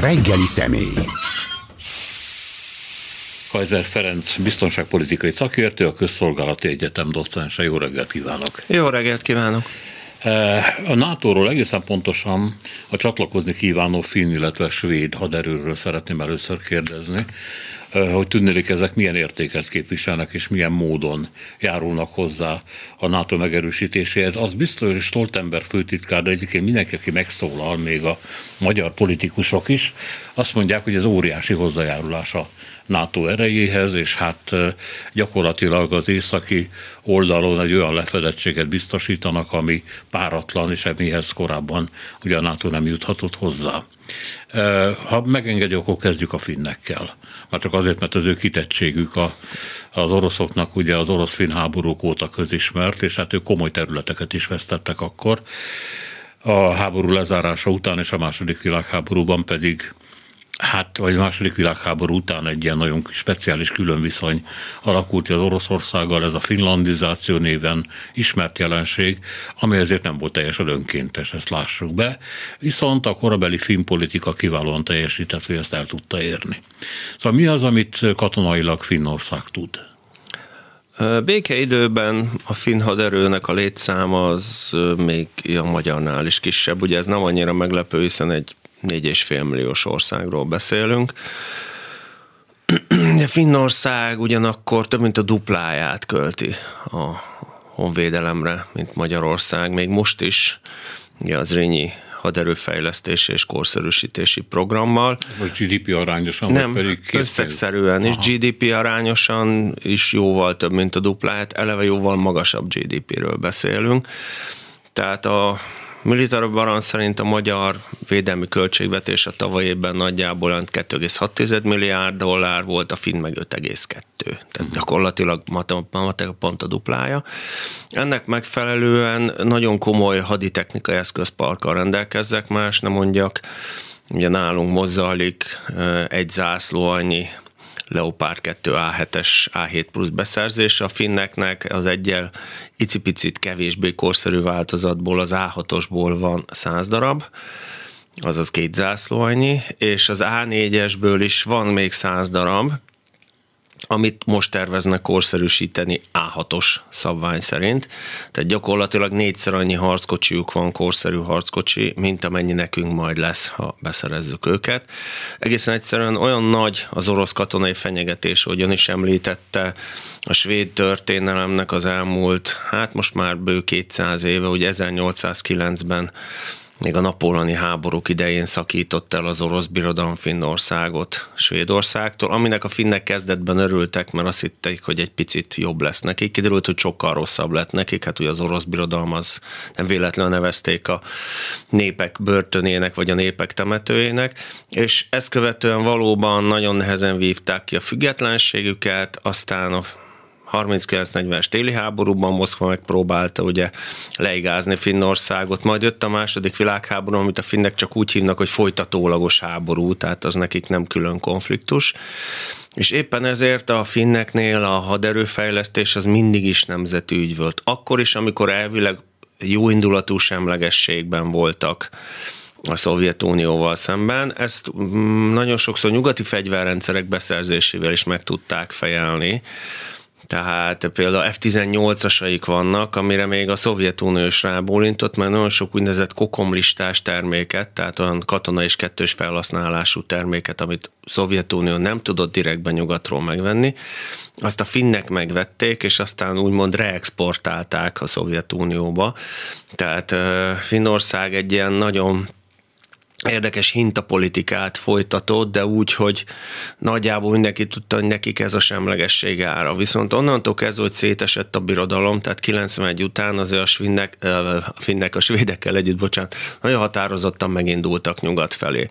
Reggeli személy. Kaiser Ferenc biztonságpolitikai szakértő, a Közszolgálati Egyetem docense. Jó reggelt kívánok! Jó reggelt kívánok! A NATO-ról egészen pontosan a csatlakozni kívánó finn, illetve svéd haderőről szeretném először kérdezni hogy tudnélik ezek milyen értéket képviselnek, és milyen módon járulnak hozzá a NATO megerősítéséhez. Az biztos, hogy Stoltenberg főtitkár, de egyébként mindenki, aki megszólal, még a magyar politikusok is, azt mondják, hogy ez óriási hozzájárulás a NATO erejéhez, és hát gyakorlatilag az északi oldalon egy olyan lefedettséget biztosítanak, ami páratlan, és emihez korábban ugye a NATO nem juthatott hozzá. Ha megengedi, akkor kezdjük a finnekkel. Már csak azért, mert az ő kitettségük a, az oroszoknak ugye az orosz-finn háborúk óta közismert, és hát ők komoly területeket is vesztettek akkor. A háború lezárása után és a második világháborúban pedig Hát, vagy második világháború után egy ilyen nagyon speciális különviszony alakult ki az Oroszországgal, ez a finlandizáció néven ismert jelenség, ami ezért nem volt teljesen önkéntes, ezt lássuk be. Viszont a korabeli finn politika kiválóan teljesített, hogy ezt el tudta érni. Szóval mi az, amit katonailag Finnország tud? Békeidőben a finn haderőnek a létszáma az még a magyarnál is kisebb. Ugye ez nem annyira meglepő, hiszen egy 4,5 milliós országról beszélünk. Finnország ugyanakkor több mint a dupláját költi a honvédelemre, mint Magyarország. Még most is ugye az Rényi haderőfejlesztési és korszerűsítési programmal. Most GDP arányosan? Nem, pedig összegszerűen is. GDP arányosan is jóval több, mint a dupláját. Eleve jóval magasabb GDP-ről beszélünk. Tehát a Militar Baran szerint a magyar védelmi költségvetés a tavaly évben nagyjából 2,6 milliárd dollár volt, a finn meg 5,2. Tehát uh-huh. gyakorlatilag matematika pont a duplája. Ennek megfelelően nagyon komoly haditechnikai eszközparkkal rendelkezzek, más nem mondjak. Ugye nálunk mozzalik egy zászló annyi Leopard 2 A7-es A7 plusz beszerzés a finneknek, az egyel icipicit kevésbé korszerű változatból, az A6-osból van 100 darab, azaz két zászló annyi, és az A4-esből is van még 100 darab, amit most terveznek korszerűsíteni A6-os szabvány szerint. Tehát gyakorlatilag négyszer annyi harckocsiuk van, korszerű harckocsi, mint amennyi nekünk majd lesz, ha beszerezzük őket. Egészen egyszerűen olyan nagy az orosz katonai fenyegetés, hogy ön is említette, a svéd történelemnek az elmúlt, hát most már bő 200 éve, hogy 1809-ben még a napólani háborúk idején szakított el az orosz birodalom Finnországot Svédországtól, aminek a finnek kezdetben örültek, mert azt hitték, hogy egy picit jobb lesz nekik. Kiderült, hogy sokkal rosszabb lett nekik, hát ugye az orosz birodalom az nem véletlenül nevezték a népek börtönének, vagy a népek temetőjének, és ezt követően valóban nagyon nehezen vívták ki a függetlenségüket, aztán a 39-40-es téli háborúban Moszkva megpróbálta ugye leigázni Finnországot, majd jött a második világháború, amit a finnek csak úgy hívnak, hogy folytatólagos háború, tehát az nekik nem külön konfliktus. És éppen ezért a finneknél a haderőfejlesztés az mindig is nemzeti ügy volt. Akkor is, amikor elvileg jó indulatú semlegességben voltak a Szovjetunióval szemben. Ezt mm, nagyon sokszor nyugati fegyverrendszerek beszerzésével is meg tudták fejelni. Tehát például F-18-asaik vannak, amire még a Szovjetunió is rábólintott, mert nagyon sok úgynevezett kokomlistás terméket, tehát olyan katona és kettős felhasználású terméket, amit Szovjetunió nem tudott direktben nyugatról megvenni, azt a finnek megvették, és aztán úgymond reexportálták a Szovjetunióba. Tehát Finnország egy ilyen nagyon érdekes hintapolitikát folytatott, de úgy, hogy nagyjából mindenki tudta, hogy nekik ez a semlegesség ára. Viszont onnantól kezdve, hogy szétesett a birodalom, tehát 91 után azért a, svinnek, a finnek a svédekkel együtt, bocsánat, nagyon határozottan megindultak nyugat felé.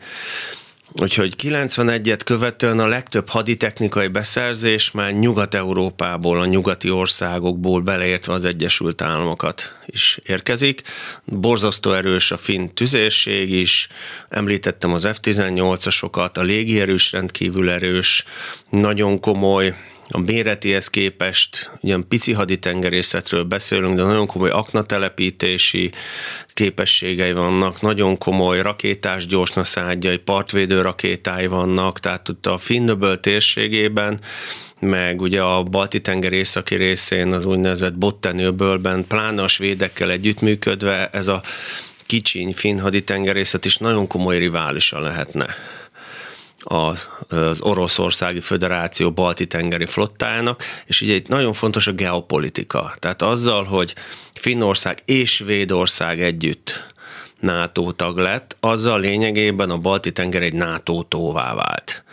Úgyhogy 91-et követően a legtöbb haditechnikai beszerzés már Nyugat-Európából, a nyugati országokból beleértve az Egyesült Államokat is érkezik. Borzasztó erős a finn tüzérség is, említettem az F-18-asokat, a légierős rendkívül erős, nagyon komoly a méretihez képest ugyan pici haditengerészetről beszélünk, de nagyon komoly aknatelepítési képességei vannak, nagyon komoly rakétás gyorsnaszádjai, partvédő rakétái vannak, tehát ott a Finnöböl térségében meg ugye a balti tenger északi részén az úgynevezett Botteni öbölben, pláne a svédekkel együttműködve ez a kicsiny finn haditengerészet is nagyon komoly riválisa lehetne az, Oroszországi Föderáció balti tengeri flottájának, és ugye itt nagyon fontos a geopolitika. Tehát azzal, hogy Finnország és Svédország együtt NATO tag lett, azzal lényegében a balti tenger egy NATO tóvá vált.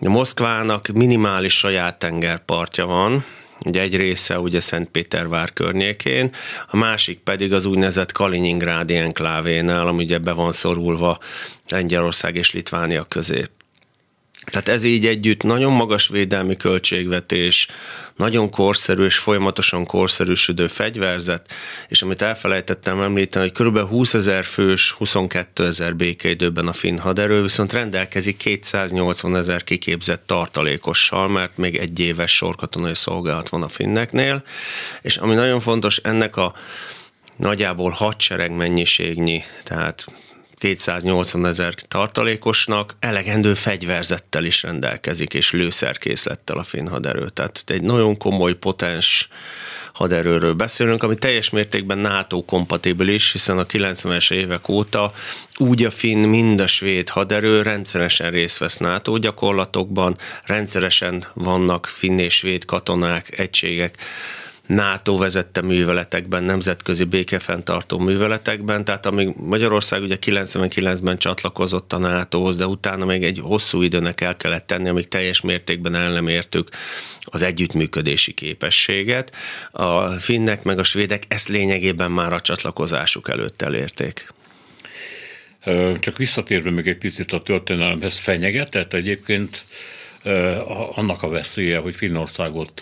A Moszkvának minimális saját tengerpartja van, ugye egy része ugye Szentpétervár környékén, a másik pedig az úgynevezett Kaliningrádi enklávénál, ami ugye be van szorulva Lengyelország és Litvánia közé. Tehát ez így együtt nagyon magas védelmi költségvetés, nagyon korszerű és folyamatosan korszerűsödő fegyverzet, és amit elfelejtettem említeni, hogy kb. 20 ezer fős, 22 ezer békeidőben a finn haderő, viszont rendelkezik 280 ezer kiképzett tartalékossal, mert még egy éves sorkatonai szolgálat van a finneknél, és ami nagyon fontos, ennek a nagyjából hadsereg mennyiségnyi, tehát 280 ezer tartalékosnak elegendő fegyverzettel is rendelkezik, és lőszerkészlettel a finn haderő. Tehát egy nagyon komoly, potens haderőről beszélünk, ami teljes mértékben NATO kompatibilis, hiszen a 90-es évek óta úgy a finn, mind a svéd haderő rendszeresen részt vesz NATO gyakorlatokban, rendszeresen vannak finn és svéd katonák, egységek NATO vezette műveletekben, nemzetközi békefenntartó műveletekben, tehát amíg Magyarország ugye 99-ben csatlakozott a NATO-hoz, de utána még egy hosszú időnek el kellett tenni, amíg teljes mértékben el nem értük az együttműködési képességet. A finnek meg a svédek ezt lényegében már a csatlakozásuk előtt elérték. Csak visszatérve még egy picit a történelemhez fenyegetett egyébként annak a veszélye, hogy Finnországot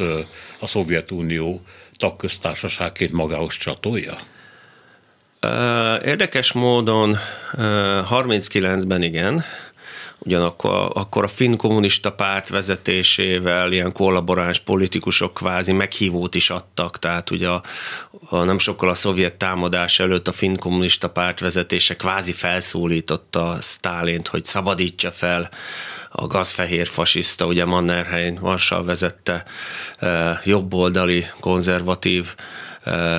a Szovjetunió tagköztársaságként magához csatolja? Érdekes módon 39-ben igen, ugyanakkor akkor a finn kommunista párt vezetésével ilyen kollaboráns politikusok kvázi meghívót is adtak, tehát ugye a, a nem sokkal a szovjet támadás előtt a finn kommunista párt vezetése kvázi felszólította Stálint, hogy szabadítsa fel a gazfehér fasiszta, ugye Mannerheim Varsal vezette jobboldali, konzervatív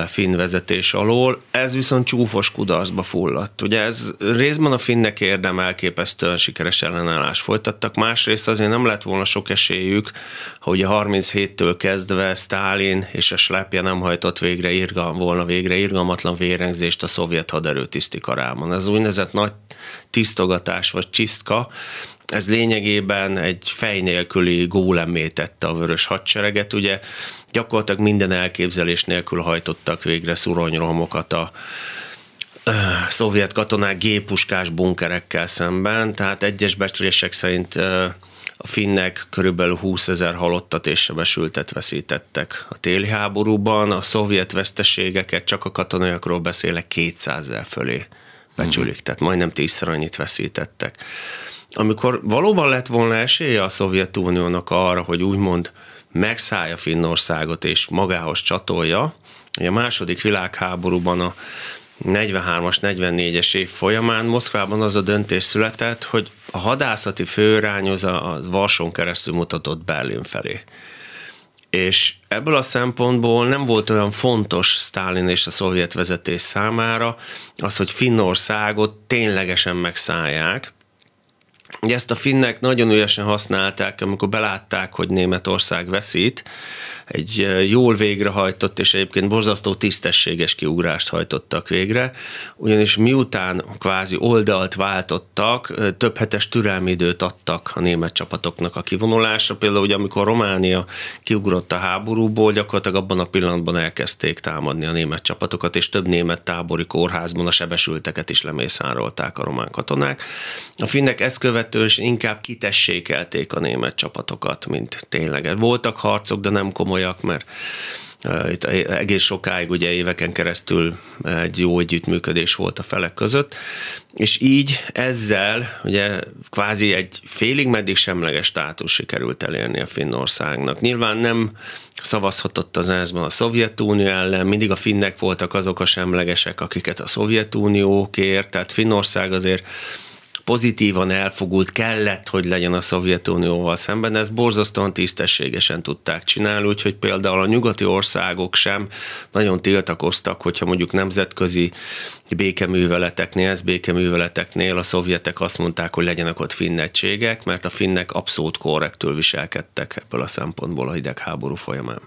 finn vezetés alól, ez viszont csúfos kudarcba fulladt. Ugye ez részben a finnek érdem elképesztően sikeres ellenállás folytattak, másrészt azért nem lett volna sok esélyük, ha ugye 37-től kezdve Stálin és a slepje nem hajtott végre irgal, volna végre irgalmatlan vérengzést a szovjet haderő tisztikarában. Ez úgynevezett nagy tisztogatás vagy csisztka, ez lényegében egy fej nélküli gólemmé tette a vörös hadsereget, ugye. Gyakorlatilag minden elképzelés nélkül hajtottak végre szuronyromokat a szovjet katonák gépuskás bunkerekkel szemben, tehát egyes becslések szerint a finnek körülbelül 20 ezer halottat és sebesültet veszítettek a téli háborúban, a szovjet veszteségeket, csak a katonaiakról beszélek, 200 ezer fölé becsülik, mm. tehát majdnem tízszer annyit veszítettek amikor valóban lett volna esélye a Szovjetuniónak arra, hogy úgymond megszállja Finnországot és magához csatolja, a második világháborúban a 43-as, 44-es év folyamán Moszkvában az a döntés született, hogy a hadászati főrány az a Varsón keresztül mutatott Berlin felé. És ebből a szempontból nem volt olyan fontos Stalin és a szovjet vezetés számára az, hogy Finnországot ténylegesen megszállják, Ugye ezt a finnek nagyon ügyesen használták, amikor belátták, hogy Németország veszít, egy jól végrehajtott és egyébként borzasztó tisztességes kiugrást hajtottak végre, ugyanis miután kvázi oldalt váltottak, több hetes türelmi időt adtak a német csapatoknak a kivonulásra. Például, ugye, amikor Románia kiugrott a háborúból, gyakorlatilag abban a pillanatban elkezdték támadni a német csapatokat, és több német tábori kórházban a sebesülteket is lemészárolták a román katonák. A finnek ezt követően inkább kitessékelték a német csapatokat, mint tényleg. Voltak harcok, de nem komoly komolyak, mert Itt egész sokáig, ugye éveken keresztül egy jó együttműködés volt a felek között, és így ezzel ugye kvázi egy félig meddig semleges státus sikerült elérni a Finnországnak. Nyilván nem szavazhatott az ensz a Szovjetunió ellen, mindig a finnek voltak azok a semlegesek, akiket a Szovjetunió kért, tehát Finnország azért pozitívan elfogult kellett, hogy legyen a Szovjetunióval szemben, ezt borzasztóan tisztességesen tudták csinálni, úgyhogy például a nyugati országok sem nagyon tiltakoztak, hogyha mondjuk nemzetközi békeműveleteknél, békeműveleteknél a szovjetek azt mondták, hogy legyenek ott finnegységek, mert a finnek abszolút korrektül viselkedtek ebből a szempontból a hidegháború folyamán.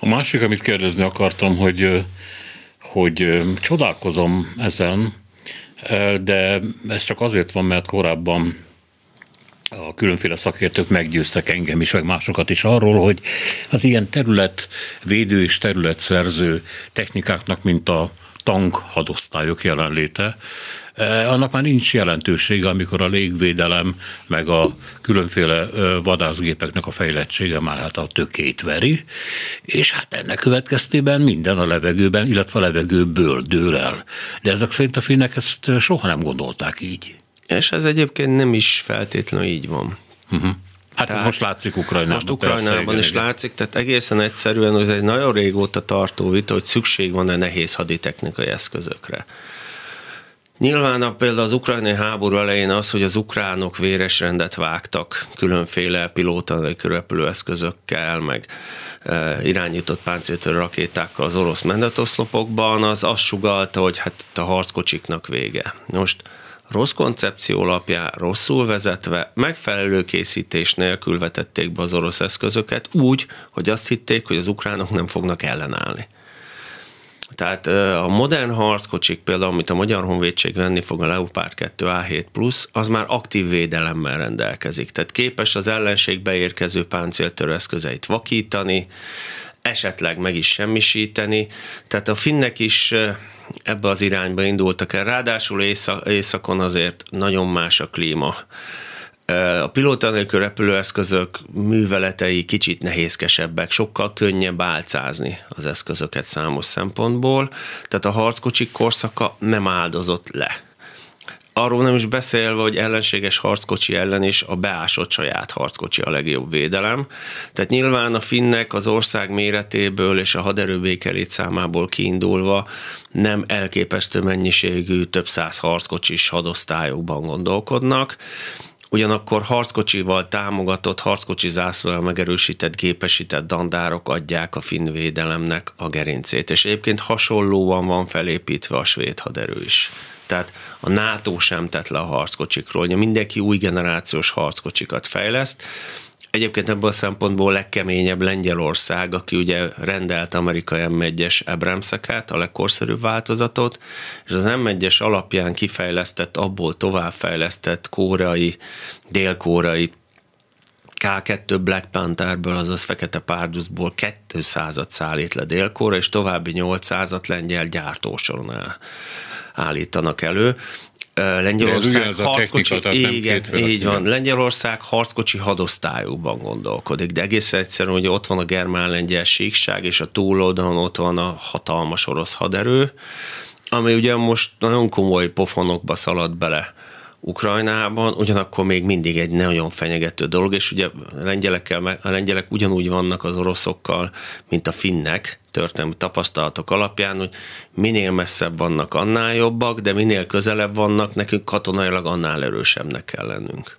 A másik, amit kérdezni akartam, hogy, hogy csodálkozom ezen, de ez csak azért van, mert korábban a különféle szakértők meggyőztek engem is, meg másokat is arról, hogy az ilyen területvédő és területszerző technikáknak, mint a tank hadosztályok jelenléte, annak már nincs jelentősége, amikor a légvédelem, meg a különféle vadászgépeknek a fejlettsége már hát a tökét veri, és hát ennek következtében minden a levegőben, illetve a levegőből dől el. De ezek szerint a finnek ezt soha nem gondolták így. És ez egyébként nem is feltétlenül így van. Uh-huh. Hát tehát, most látszik Ukrajnában. Most Ukrajnában persze, is igen. látszik, tehát egészen egyszerűen ez egy nagyon régóta tartó vita, hogy szükség van-e nehéz haditechnikai eszközökre. Nyilván a, például az ukrajnai háború elején az, hogy az ukránok véres rendet vágtak különféle pilóta repülőeszközökkel, meg e, irányított páncéltörő rakétákkal az orosz menetoszlopokban, az azt sugalta, hogy hát a harckocsiknak vége. Most rossz koncepció alapján, rosszul vezetve, megfelelő készítés nélkül vetették be az orosz eszközöket úgy, hogy azt hitték, hogy az ukránok nem fognak ellenállni. Tehát a modern harckocsik például, amit a Magyar Honvédség venni fog a Leopard 2 A7 Plus, az már aktív védelemmel rendelkezik. Tehát képes az ellenség beérkező páncéltörő eszközeit vakítani, esetleg meg is semmisíteni. Tehát a finnek is ebbe az irányba indultak el. Ráadásul északon azért nagyon más a klíma. A pilóta nélkül repülőeszközök műveletei kicsit nehézkesebbek, sokkal könnyebb álcázni az eszközöket számos szempontból, tehát a harckocsik korszaka nem áldozott le. Arról nem is beszélve, hogy ellenséges harckocsi ellen is a beásott saját harckocsi a legjobb védelem. Tehát nyilván a finnek az ország méretéből és a haderőbékelét számából kiindulva nem elképesztő mennyiségű több száz harckocsis hadosztályokban gondolkodnak, ugyanakkor harckocsival támogatott, harckocsi zászlóval megerősített, gépesített dandárok adják a finn védelemnek a gerincét. És egyébként hasonlóan van felépítve a svéd haderő is. Tehát a NATO sem tett le a harckocsikról, mindenki új generációs harckocsikat fejleszt, Egyébként ebből a szempontból legkeményebb Lengyelország, aki ugye rendelt amerikai M1-es Abramseket, a legkorszerűbb változatot, és az M1-es alapján kifejlesztett, abból továbbfejlesztett kórai, dél-kórai K2 Black Pantherből, azaz Fekete Párduszból 200-at szállít le délkóra, és további 800-at lengyel gyártósoron el állítanak elő. Lengyelország harckocsi, igen, így van. Lengyelország harckocsi hadosztályokban gondolkodik, de egész egyszerűen, hogy ott van a germán-lengyel síkság, és a túloldalon ott van a hatalmas orosz haderő, ami ugye most nagyon komoly pofonokba szalad bele Ukrajnában, ugyanakkor még mindig egy nagyon fenyegető dolog, és ugye a lengyelekkel, a lengyelek ugyanúgy vannak az oroszokkal, mint a finnek, történelmi tapasztalatok alapján, hogy minél messzebb vannak, annál jobbak, de minél közelebb vannak, nekünk katonailag annál erősebbnek kell lennünk.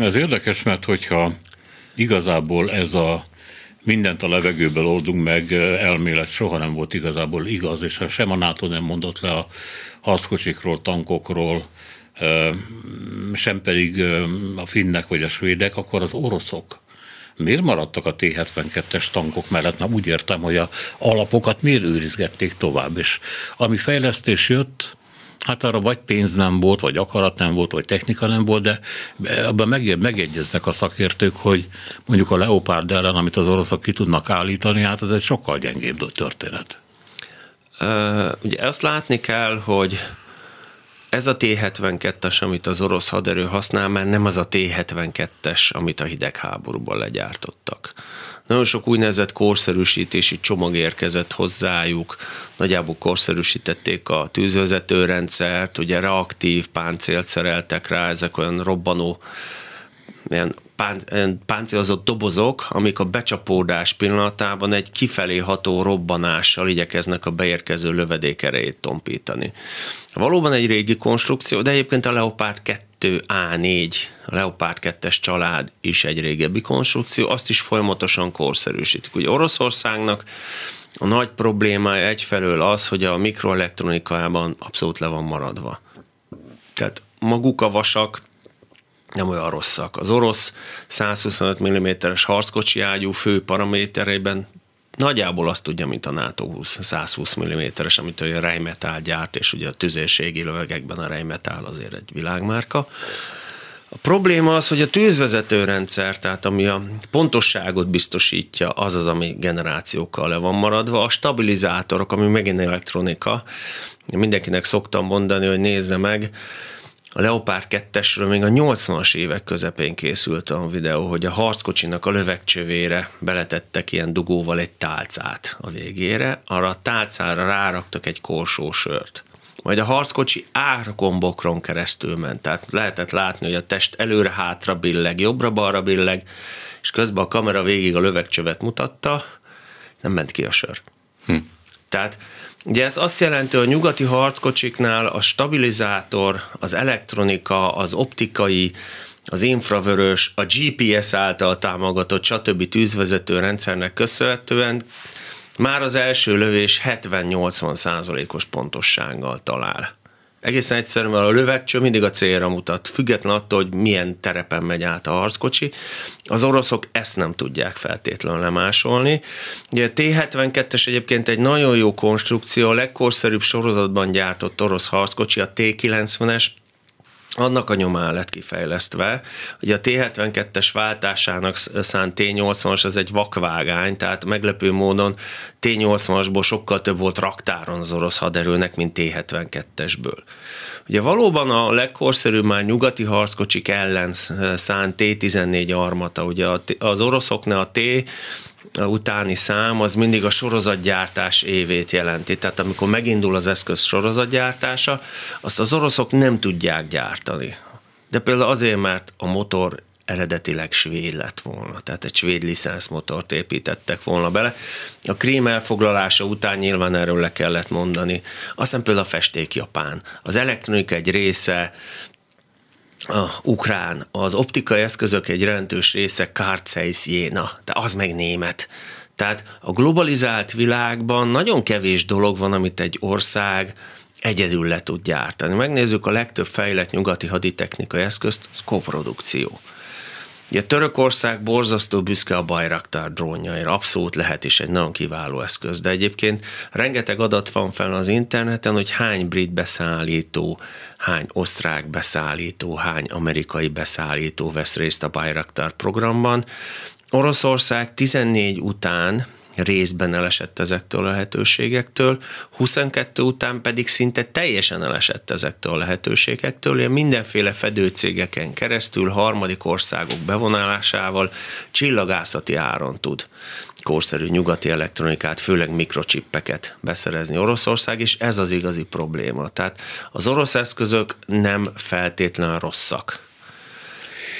Ez érdekes, mert hogyha igazából ez a mindent a levegőből oldunk meg, elmélet soha nem volt igazából igaz, és sem a NATO nem mondott le a harckocsikról, tankokról, sem pedig a finnek vagy a svédek, akkor az oroszok miért maradtak a T-72-es tankok mellett? Na úgy értem, hogy a alapokat miért őrizgették tovább, és ami fejlesztés jött, Hát arra vagy pénz nem volt, vagy akarat nem volt, vagy technika nem volt, de abban meg, megegyeznek a szakértők, hogy mondjuk a Leopard ellen, amit az oroszok ki tudnak állítani, hát ez egy sokkal gyengébb történet. Uh, ugye azt látni kell, hogy ez a T-72-es, amit az orosz haderő használ, mert nem az a T-72-es, amit a hidegháborúban legyártottak. Nagyon sok úgynevezett korszerűsítési csomag érkezett hozzájuk, nagyjából korszerűsítették a tűzvezetőrendszert, ugye reaktív páncélt szereltek rá, ezek olyan robbanó ilyen páncélozott dobozok, amik a becsapódás pillanatában egy kifelé ható robbanással igyekeznek a beérkező lövedék erejét tompítani. Valóban egy régi konstrukció, de egyébként a Leopard 2 A4, a Leopard 2-es család is egy régebbi konstrukció, azt is folyamatosan korszerűsítik. Ugye Oroszországnak a nagy problémája egyfelől az, hogy a mikroelektronikában abszolút le van maradva. Tehát maguk a vasak nem olyan rosszak. Az orosz 125 mm-es harckocsi ágyú fő paraméterében nagyjából azt tudja, mint a NATO 20, 120 mm-es, amit a Rheinmetall gyárt, és ugye a tüzérségi lövegekben a Rheinmetall azért egy világmárka. A probléma az, hogy a tűzvezetőrendszer, tehát ami a pontosságot biztosítja, az az, ami generációkkal le van maradva. A stabilizátorok, ami megint elektronika, mindenkinek szoktam mondani, hogy nézze meg, a Leopard 2-esről még a 80-as évek közepén készült a videó, hogy a harckocsinak a lövegcsövére beletettek ilyen dugóval egy tálcát a végére, arra a tálcára ráraktak egy korsó. Majd a harckocsi árkombokron keresztül ment, tehát lehetett látni, hogy a test előre-hátra billeg, jobbra-balra billeg, és közben a kamera végig a lövegcsövet mutatta, nem ment ki a sör. Hm. Tehát Ugye ez azt jelenti, hogy a nyugati harckocsiknál a stabilizátor, az elektronika, az optikai, az infravörös, a GPS által támogatott, stb. tűzvezető rendszernek köszönhetően már az első lövés 70-80 százalékos pontossággal talál. Egészen egyszerűen, mert a lövegcső mindig a célra mutat, független attól, hogy milyen terepen megy át a harckocsi. Az oroszok ezt nem tudják feltétlenül lemásolni. Ugye a T-72-es egyébként egy nagyon jó konstrukció, a legkorszerűbb sorozatban gyártott orosz harckocsi, a T-90-es, annak a nyomán lett kifejlesztve. Ugye a T-72-es váltásának szánt T-80-as az egy vakvágány, tehát meglepő módon T-80-asból sokkal több volt raktáron az orosz haderőnek, mint T-72-esből. Ugye valóban a legkorszerűbb már nyugati harckocsik ellen szánt T-14 armata, ugye az oroszoknál a T utáni szám az mindig a sorozatgyártás évét jelenti. Tehát amikor megindul az eszköz sorozatgyártása, azt az oroszok nem tudják gyártani. De például azért, mert a motor eredetileg svéd lett volna, tehát egy svéd licenszmotort építettek volna bele. A krím elfoglalása után nyilván erről le kellett mondani. Aztán például a festék japán. Az elektronika egy része a ukrán, az optikai eszközök egy jelentős része Kárcejsz Jéna, de az meg német. Tehát a globalizált világban nagyon kevés dolog van, amit egy ország egyedül le tud gyártani. Megnézzük a legtöbb fejlett nyugati haditechnikai eszközt, az koprodukció. Ugye Törökország borzasztó büszke a Bayraktar drónjaira, abszolút lehet is egy nagyon kiváló eszköz, de egyébként rengeteg adat van fel az interneten, hogy hány brit beszállító, hány osztrák beszállító, hány amerikai beszállító vesz részt a Bayraktar programban. Oroszország 14 után részben elesett ezektől a lehetőségektől, 22 után pedig szinte teljesen elesett ezektől a lehetőségektől, ilyen mindenféle fedőcégeken keresztül, harmadik országok bevonálásával csillagászati áron tud korszerű nyugati elektronikát, főleg mikrocsippeket beszerezni Oroszország, és ez az igazi probléma. Tehát az orosz eszközök nem feltétlenül rosszak.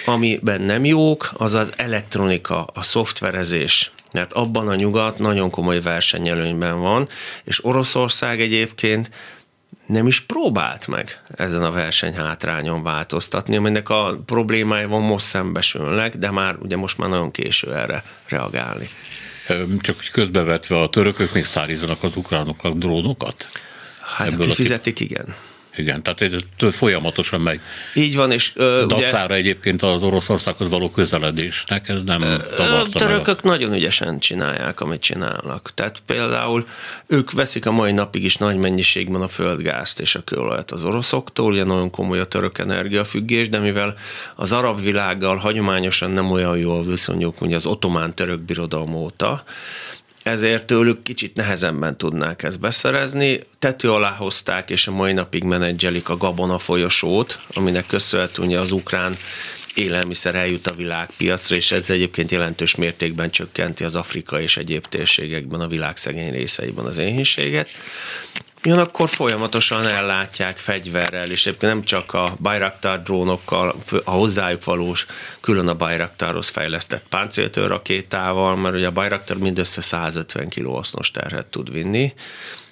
Amiben nem jók, az az elektronika, a szoftverezés, mert abban a nyugat nagyon komoly versenyelőnyben van, és Oroszország egyébként nem is próbált meg ezen a versenyhátrányon változtatni, aminek a problémája van most szembesülnek, de már ugye most már nagyon késő erre reagálni. Csak közbevetve a törökök még szállítanak az ukránoknak drónokat? Hát Ebből aki fizetik, igen. Igen, tehát folyamatosan megy. Így van, és... Uh, Dacára ugye, egyébként az Oroszországhoz való közeledésnek ez nem A törökök meg. nagyon ügyesen csinálják, amit csinálnak. Tehát például ők veszik a mai napig is nagy mennyiségben a földgázt és a kőolajat az oroszoktól, ugye nagyon komoly a török energiafüggés, de mivel az arab világgal hagyományosan nem olyan jól viszonyuk, mint az ottomán török birodalom óta, ezért tőlük kicsit nehezebben tudnák ezt beszerezni. Tető alá hozták, és a mai napig menedzselik a Gabona folyosót, aminek köszönhetően az ukrán élelmiszer eljut a világpiacra, és ez egyébként jelentős mértékben csökkenti az Afrika és egyéb térségekben, a világ szegény részeiben az éhínséget. Ugyanakkor folyamatosan ellátják fegyverrel, és egyébként nem csak a Bayraktar drónokkal, a hozzájuk valós, külön a Bayraktarhoz fejlesztett páncéltő rakétával, mert ugye a Bayraktar mindössze 150 kg hasznos terhet tud vinni,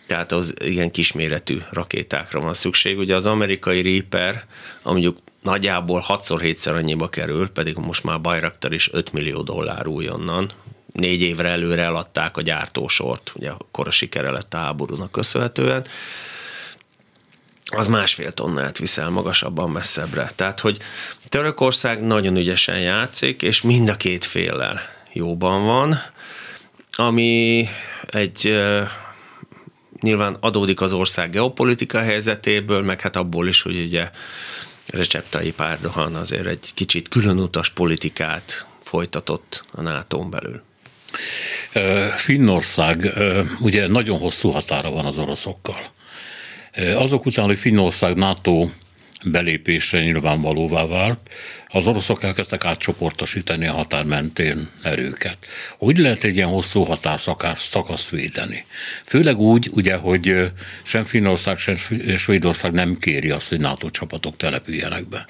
tehát az ilyen kisméretű rakétákra van szükség. Ugye az amerikai Reaper, mondjuk nagyjából 6-7-szer annyiba kerül, pedig most már Bayraktar is 5 millió dollár újonnan, négy évre előre eladták a gyártósort, ugye akkor a sikere lett a háborúnak köszönhetően, az másfél tonnát viszel magasabban, messzebbre. Tehát, hogy Törökország nagyon ügyesen játszik, és mind a két féllel jóban van, ami egy nyilván adódik az ország geopolitika helyzetéből, meg hát abból is, hogy ugye Recep Tayyip Erdogan azért egy kicsit különutas politikát folytatott a nato belül. Finnország ugye nagyon hosszú határa van az oroszokkal. Azok után, hogy Finnország NATO belépésre nyilvánvalóvá vált, az oroszok elkezdtek átcsoportosítani a határ mentén erőket. Hogy lehet egy ilyen hosszú határszakaszt védeni? Főleg úgy, ugye, hogy sem Finnország, sem Svédország nem kéri azt, hogy NATO csapatok települjenek be.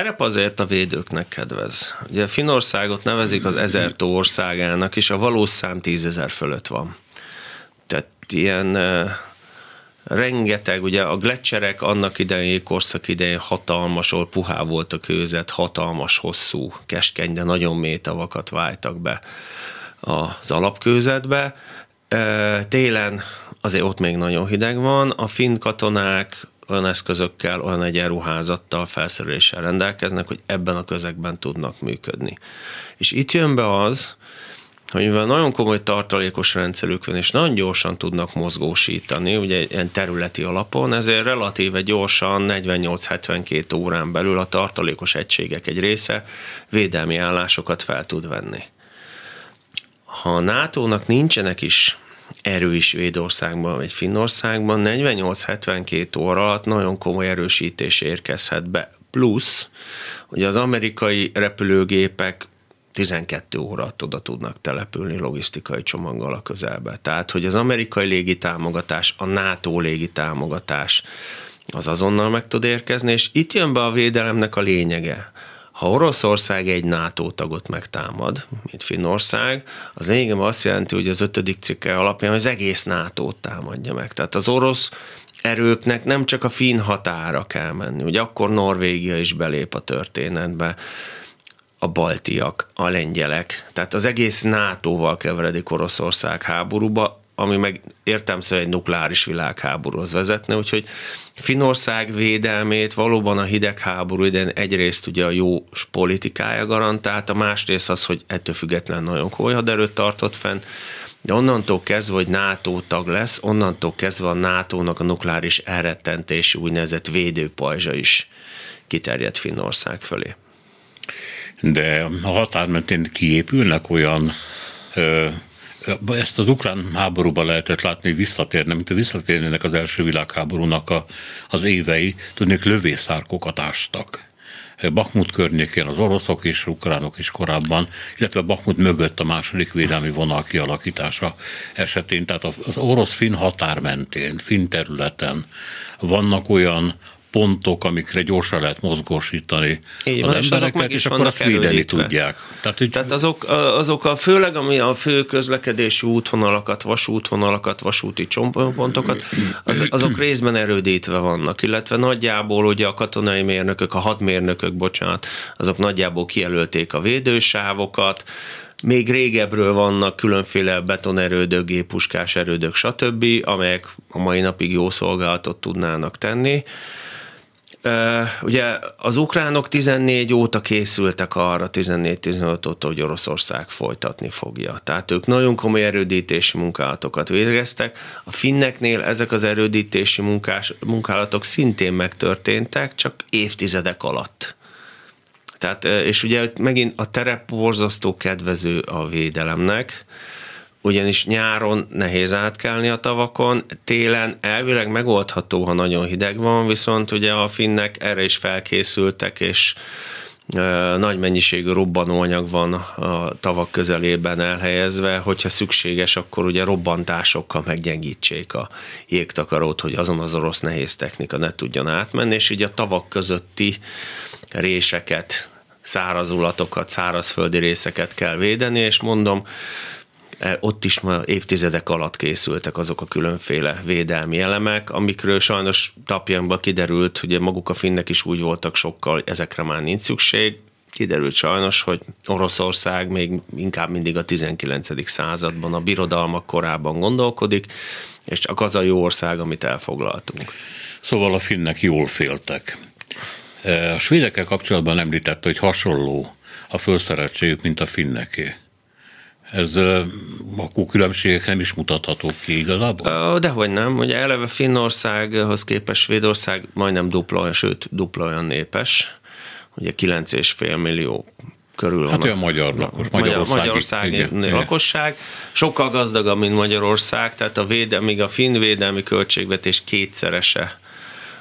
A terep azért a védőknek kedvez. Ugye Finországot nevezik az ezertó országának, és a valós szám tízezer fölött van. Tehát ilyen rengeteg, ugye a gletszerek annak idején, korszak idején hatalmas, ahol puhá volt a kőzet, hatalmas, hosszú, keskeny, de nagyon mély tavakat váltak be az alapkőzetbe. Télen azért ott még nagyon hideg van, a finn katonák olyan eszközökkel, olyan egyenruházattal, felszereléssel rendelkeznek, hogy ebben a közegben tudnak működni. És itt jön be az, hogy mivel nagyon komoly tartalékos rendszerük van, és nagyon gyorsan tudnak mozgósítani, ugye ilyen területi alapon, ezért relatíve gyorsan 48-72 órán belül a tartalékos egységek egy része védelmi állásokat fel tud venni. Ha a NATO-nak nincsenek is erő is Svédországban vagy Finnországban 48-72 óra alatt nagyon komoly erősítés érkezhet be. Plusz, hogy az amerikai repülőgépek 12 óra oda tudnak települni logisztikai csomaggal a közelbe. Tehát, hogy az amerikai légitámogatás, a NATO légitámogatás az azonnal meg tud érkezni, és itt jön be a védelemnek a lényege. Ha Oroszország egy NATO tagot megtámad, mint Finnország, az lényegében azt jelenti, hogy az ötödik cikke alapján az egész nato támadja meg. Tehát az orosz erőknek nem csak a finn határa kell menni, ugye akkor Norvégia is belép a történetbe, a baltiak, a lengyelek, tehát az egész NATO-val keveredik Oroszország háborúba, ami meg értelmszerűen egy nukleáris világháborúhoz vezetne, úgyhogy Finország védelmét valóban a hidegháború idején egyrészt ugye a jó politikája garantálta, másrészt az, hogy ettől független nagyon komoly haderőt tartott fenn, de onnantól kezdve, hogy NATO tag lesz, onnantól kezdve a NATO-nak a nukleáris elrettentési úgynevezett védőpajzsa is kiterjedt Finnország fölé. De a határ mentén kiépülnek olyan ezt az ukrán háborúban lehetett látni, hogy visszatérne, mint a visszatérnének az első világháborúnak a, az évei, tudnék lövészárkokat ástak. Bakmut környékén az oroszok és ukránok is korábban, illetve Bakmut mögött a második védelmi vonal kialakítása esetén, tehát az orosz-finn határ mentén, finn területen vannak olyan pontok, amikre gyorsan lehet mozgósítani Így van, az és embereket, azok és akkor azt védeni tudják. Tehát, hogy... Tehát azok, azok a főleg, ami a fő közlekedési útvonalakat, vasútvonalakat, vasúti csontpontokat, az, azok részben erődítve vannak, illetve nagyjából ugye a katonai mérnökök, a hadmérnökök, bocsánat, azok nagyjából kijelölték a védősávokat, még régebről vannak különféle betonerődök, géppuskás erődök, stb., amelyek a mai napig jó szolgálatot tudnának tenni. Ugye az ukránok 14 óta készültek arra, 14-15 óta, hogy Oroszország folytatni fogja. Tehát ők nagyon komoly erődítési munkálatokat végeztek. A finneknél ezek az erődítési munkás, munkálatok szintén megtörténtek, csak évtizedek alatt. Tehát, és ugye megint a terep borzasztó kedvező a védelemnek, ugyanis nyáron nehéz átkelni a tavakon, télen elvileg megoldható, ha nagyon hideg van, viszont ugye a finnek erre is felkészültek, és nagy mennyiségű robbanóanyag van a tavak közelében elhelyezve, hogyha szükséges, akkor ugye robbantásokkal meggyengítsék a jégtakarót, hogy azon az orosz nehéz technika ne tudjon átmenni, és így a tavak közötti réseket, szárazulatokat, szárazföldi részeket kell védeni, és mondom, ott is ma évtizedek alatt készültek azok a különféle védelmi elemek, amikről sajnos napjainkban kiderült, hogy maguk a finnek is úgy voltak sokkal, ezekre már nincs szükség, kiderült sajnos, hogy Oroszország még inkább mindig a 19. században, a birodalmak korában gondolkodik, és csak az a jó ország, amit elfoglaltunk. Szóval a finnek jól féltek. E, a svédekkel kapcsolatban említette, hogy hasonló a felszereltségük, mint a finneké ez akkor különbségek nem is mutathatók ki igazából? Dehogy nem. Ugye eleve Finnországhoz képest Svédország majdnem dupla, sőt dupla olyan népes. Ugye 9,5 millió körül hát olyan magyar lakos, Magyarország, Magyarországi igen, lakosság. Sokkal gazdagabb, mint Magyarország, tehát a véde, míg a finn védelmi költségvetés kétszerese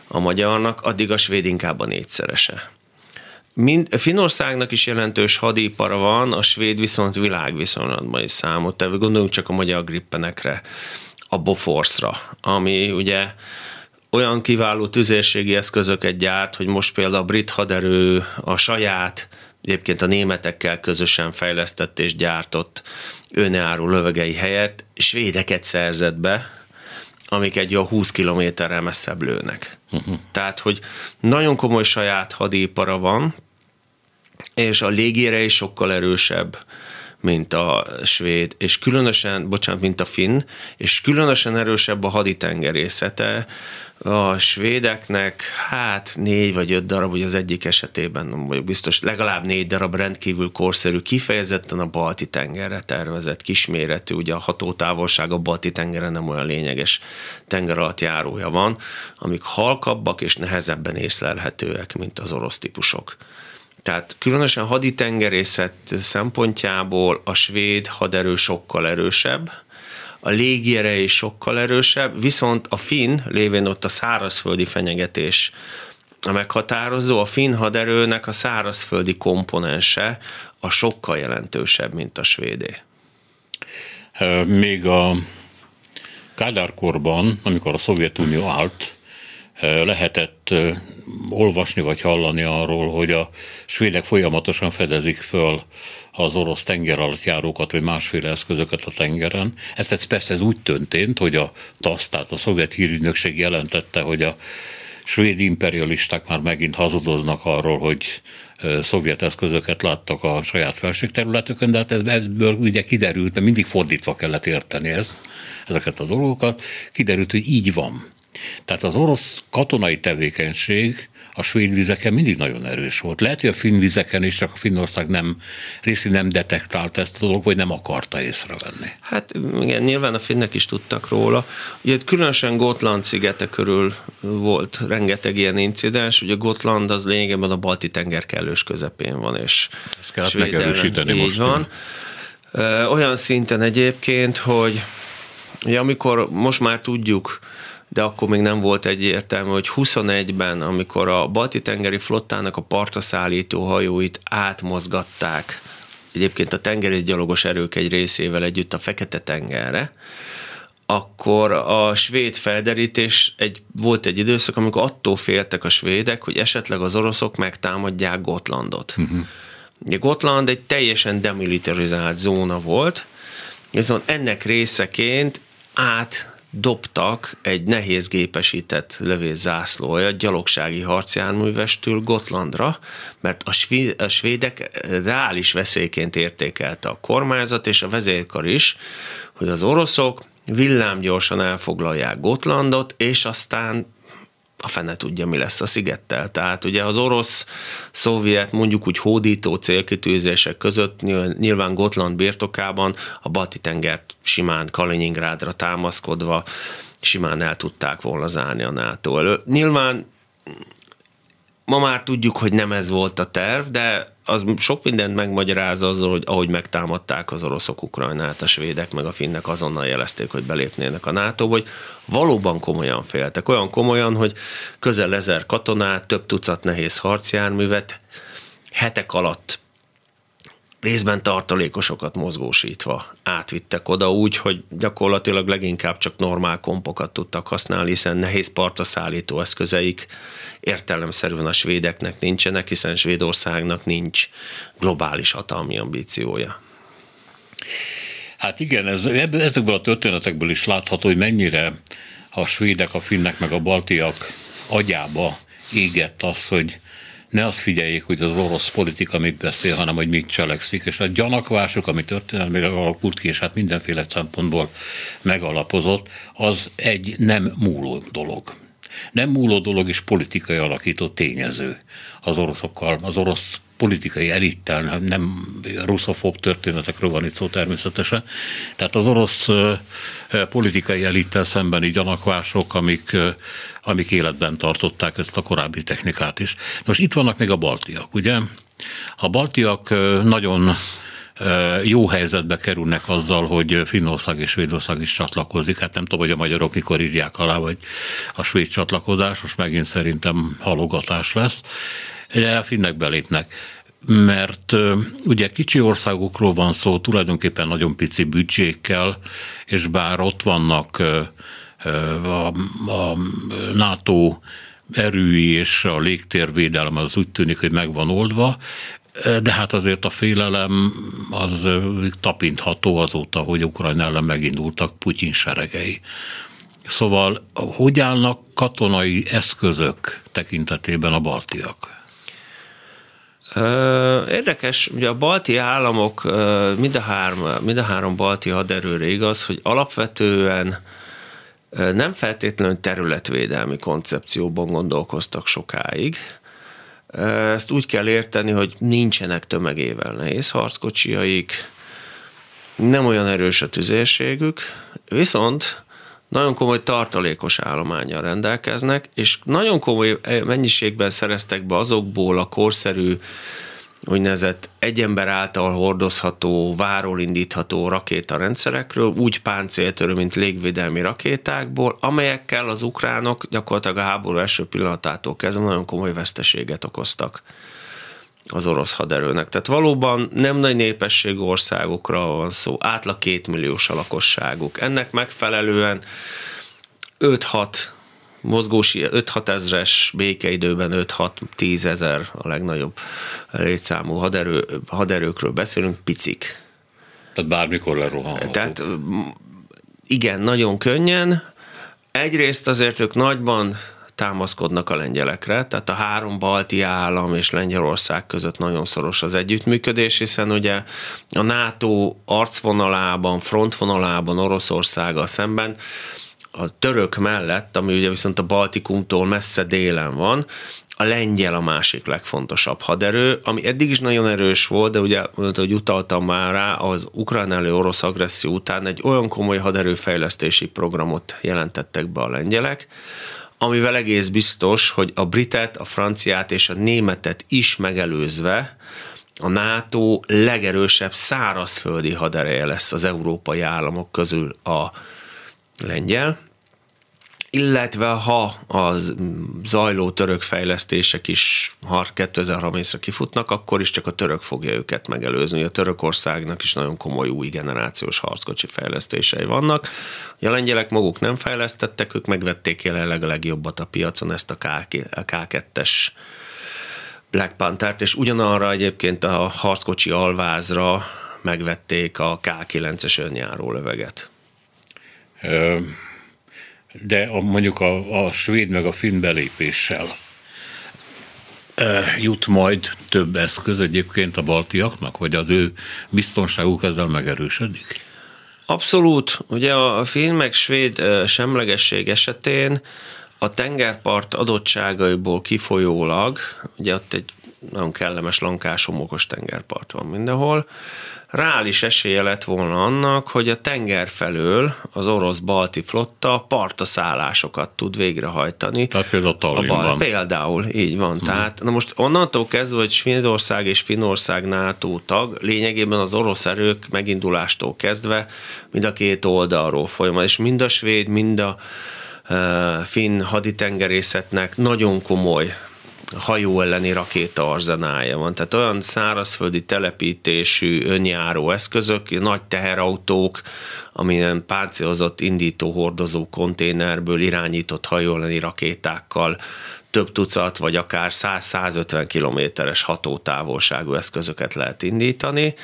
a magyarnak, addig a svéd inkább a négyszerese. Mind, Finországnak is jelentős hadipara van, a svéd viszont világviszonylatban is számot tevő. Gondoljunk csak a magyar grippenekre, a Boforszra, ami ugye olyan kiváló tüzérségi eszközöket gyárt, hogy most például a brit haderő a saját egyébként a németekkel közösen fejlesztett és gyártott önálló lövegei helyett svédeket szerzett be, amik egy jó 20 kilométerrel messzebb lőnek. Uh-huh. Tehát, hogy nagyon komoly saját hadipara van, és a légére is sokkal erősebb, mint a svéd, és különösen, bocsánat, mint a finn, és különösen erősebb a haditengerészete. A svédeknek hát négy vagy öt darab, ugye az egyik esetében nem vagyok biztos, legalább négy darab rendkívül korszerű, kifejezetten a balti tengerre tervezett kisméretű, ugye a hatótávolság a balti tengeren nem olyan lényeges tenger alatt járója van, amik halkabbak és nehezebben észlelhetőek, mint az orosz típusok. Tehát különösen haditengerészet szempontjából a svéd haderő sokkal erősebb, a légiere is sokkal erősebb, viszont a finn, lévén ott a szárazföldi fenyegetés a meghatározó, a finn haderőnek a szárazföldi komponense a sokkal jelentősebb, mint a svédé. Még a Kádárkorban, amikor a Szovjetunió állt, lehetett olvasni vagy hallani arról, hogy a svédek folyamatosan fedezik föl az orosz tenger alatt járókat, vagy másféle eszközöket a tengeren. Ez, ez persze ez úgy történt, hogy a TASZ, tehát a szovjet hírügynökség jelentette, hogy a svéd imperialisták már megint hazudoznak arról, hogy szovjet eszközöket láttak a saját felségterületükön, de hát ez, ebből ugye kiderült, mert mindig fordítva kellett érteni ezt, ezeket a dolgokat, kiderült, hogy így van. Tehát az orosz katonai tevékenység a svéd vizeken mindig nagyon erős volt. Lehet, hogy a finn vizeken is csak a Finnország nem, részi nem detektált ezt a dolgot, vagy nem akarta észrevenni. Hát igen, nyilván a finnek is tudtak róla. Ugye különösen Gotland szigete körül volt rengeteg ilyen incidens, ugye Gotland az lényegében a balti tenger kellős közepén van, és Ezt kellett megerősíteni most. Van. Olyan szinten egyébként, hogy ugye amikor most már tudjuk, de akkor még nem volt egyértelmű, hogy 21-ben, amikor a balti-tengeri flottának a partra szállító hajóit átmozgatták, egyébként a tengerészgyalogos erők egy részével együtt a Fekete-tengerre, akkor a svéd felderítés egy, volt egy időszak, amikor attól féltek a svédek, hogy esetleg az oroszok megtámadják Gotlandot. Uh-huh. Ugye Gotland egy teljesen demilitarizált zóna volt, viszont ennek részeként át dobtak egy nehéz gépesített lövészászlója gyalogsági harcjárművestől Gotlandra, mert a, svéd, a svédek reális veszélyként értékelte a kormányzat és a vezérkar is, hogy az oroszok villámgyorsan elfoglalják Gotlandot, és aztán a fene tudja, mi lesz a szigettel. Tehát ugye az orosz-szovjet mondjuk úgy hódító célkitűzések között nyilván Gotland birtokában a balti tengert simán Kaliningrádra támaszkodva simán el tudták volna zárni a NATO elő. Nyilván Ma már tudjuk, hogy nem ez volt a terv, de az sok mindent megmagyaráz azzal, hogy ahogy megtámadták az oroszok Ukrajnát, a svédek meg a finnek azonnal jelezték, hogy belépnének a nato hogy valóban komolyan féltek. Olyan komolyan, hogy közel ezer katonát, több tucat nehéz harcjárművet hetek alatt részben tartalékosokat mozgósítva átvittek oda úgy, hogy gyakorlatilag leginkább csak normál kompokat tudtak használni, hiszen nehéz partra szállító eszközeik értelemszerűen a svédeknek nincsenek, hiszen Svédországnak nincs globális hatalmi ambíciója. Hát igen, ez, ezekből a történetekből is látható, hogy mennyire a svédek, a finnek meg a baltiak agyába égett az, hogy ne azt figyeljék, hogy az orosz politika mit beszél, hanem hogy mit cselekszik, és a gyanakvások, ami történelmére alakult ki, és hát mindenféle szempontból megalapozott, az egy nem múló dolog. Nem múló dolog és politikai alakító tényező az oroszokkal, az orosz politikai elittel, nem, nem russzofób történetekről van itt szó természetesen. Tehát az orosz politikai elittel szembeni gyanakvások, amik, amik életben tartották ezt a korábbi technikát is. Most itt vannak még a baltiak, ugye? A baltiak nagyon jó helyzetbe kerülnek azzal, hogy Finnország és Svédország is csatlakozik. Hát nem tudom, hogy a magyarok mikor írják alá, vagy a svéd csatlakozás, most megint szerintem halogatás lesz de a finnek belépnek mert ugye kicsi országokról van szó, tulajdonképpen nagyon pici büdzsékkel, és bár ott vannak a, a NATO erői és a légtérvédelem az úgy tűnik, hogy megvan oldva, de hát azért a félelem az tapintható azóta, hogy Ukrajna ellen megindultak Putyin seregei. Szóval hogy állnak katonai eszközök tekintetében a baltiak? Érdekes, ugye a balti államok, mind a három, mind a három balti haderőre igaz, hogy alapvetően nem feltétlenül területvédelmi koncepcióban gondolkoztak sokáig. Ezt úgy kell érteni, hogy nincsenek tömegével nehéz harckocsiaik, nem olyan erős a tüzérségük, viszont nagyon komoly tartalékos állományjal rendelkeznek, és nagyon komoly mennyiségben szereztek be azokból a korszerű úgynevezett egy ember által hordozható, váról indítható rakétarendszerekről, úgy páncéltörő, mint légvédelmi rakétákból, amelyekkel az ukránok gyakorlatilag a háború első pillanatától kezdve nagyon komoly veszteséget okoztak az orosz haderőnek. Tehát valóban nem nagy népességű országokra van szó, átlag kétmilliós a lakosságuk. Ennek megfelelően 5-6 mozgósi 5-6 ezres békeidőben 5-6-10 ezer a legnagyobb létszámú haderő, haderőkről beszélünk, picik. Tehát bármikor lerohanható. Tehát igen, nagyon könnyen. Egyrészt azért ők nagyban támaszkodnak a lengyelekre, tehát a három balti állam és Lengyelország között nagyon szoros az együttműködés, hiszen ugye a NATO arcvonalában, frontvonalában Oroszországgal szemben a török mellett, ami ugye viszont a Baltikumtól messze délen van, a lengyel a másik legfontosabb haderő, ami eddig is nagyon erős volt, de ugye, hogy utaltam már rá, az ukrán elő orosz agresszió után egy olyan komoly haderőfejlesztési programot jelentettek be a lengyelek, amivel egész biztos, hogy a britet, a franciát és a németet is megelőzve a NATO legerősebb szárazföldi hadereje lesz az európai államok közül a lengyel, illetve ha a zajló török fejlesztések is ha 2030-ra kifutnak, akkor is csak a török fogja őket megelőzni. A Törökországnak is nagyon komoly új generációs harckocsi fejlesztései vannak. A lengyelek maguk nem fejlesztettek, ők megvették jelenleg a legjobbat a piacon, ezt a K2-es Black Panther-t, és ugyanarra egyébként a harckocsi alvázra megvették a K9-es önjáró löveget de a, mondjuk a, a svéd meg a finn belépéssel jut majd több eszköz egyébként a baltiaknak, vagy az ő biztonságuk ezzel megerősödik? Abszolút. Ugye a finn meg svéd semlegesség esetén a tengerpart adottságaiból kifolyólag, ugye ott egy nagyon kellemes lankás homokos tengerpart van mindenhol. Reális esélye lett volna annak, hogy a tenger felől az orosz-balti flotta partaszállásokat tud végrehajtani. Tehát például Tallinnban. A például, így van. Hmm. Tehát na most onnantól kezdve, hogy Svédország és Finnország NATO tag, lényegében az orosz erők megindulástól kezdve mind a két oldalról folyamat, és mind a svéd, mind a finn haditengerészetnek nagyon komoly hajó elleni rakéta arzenája van. Tehát olyan szárazföldi telepítésű önjáró eszközök, nagy teherautók, amilyen páncélozott indító hordozó konténerből irányított hajó elleni rakétákkal több tucat, vagy akár 100-150 kilométeres hatótávolságú eszközöket lehet indítani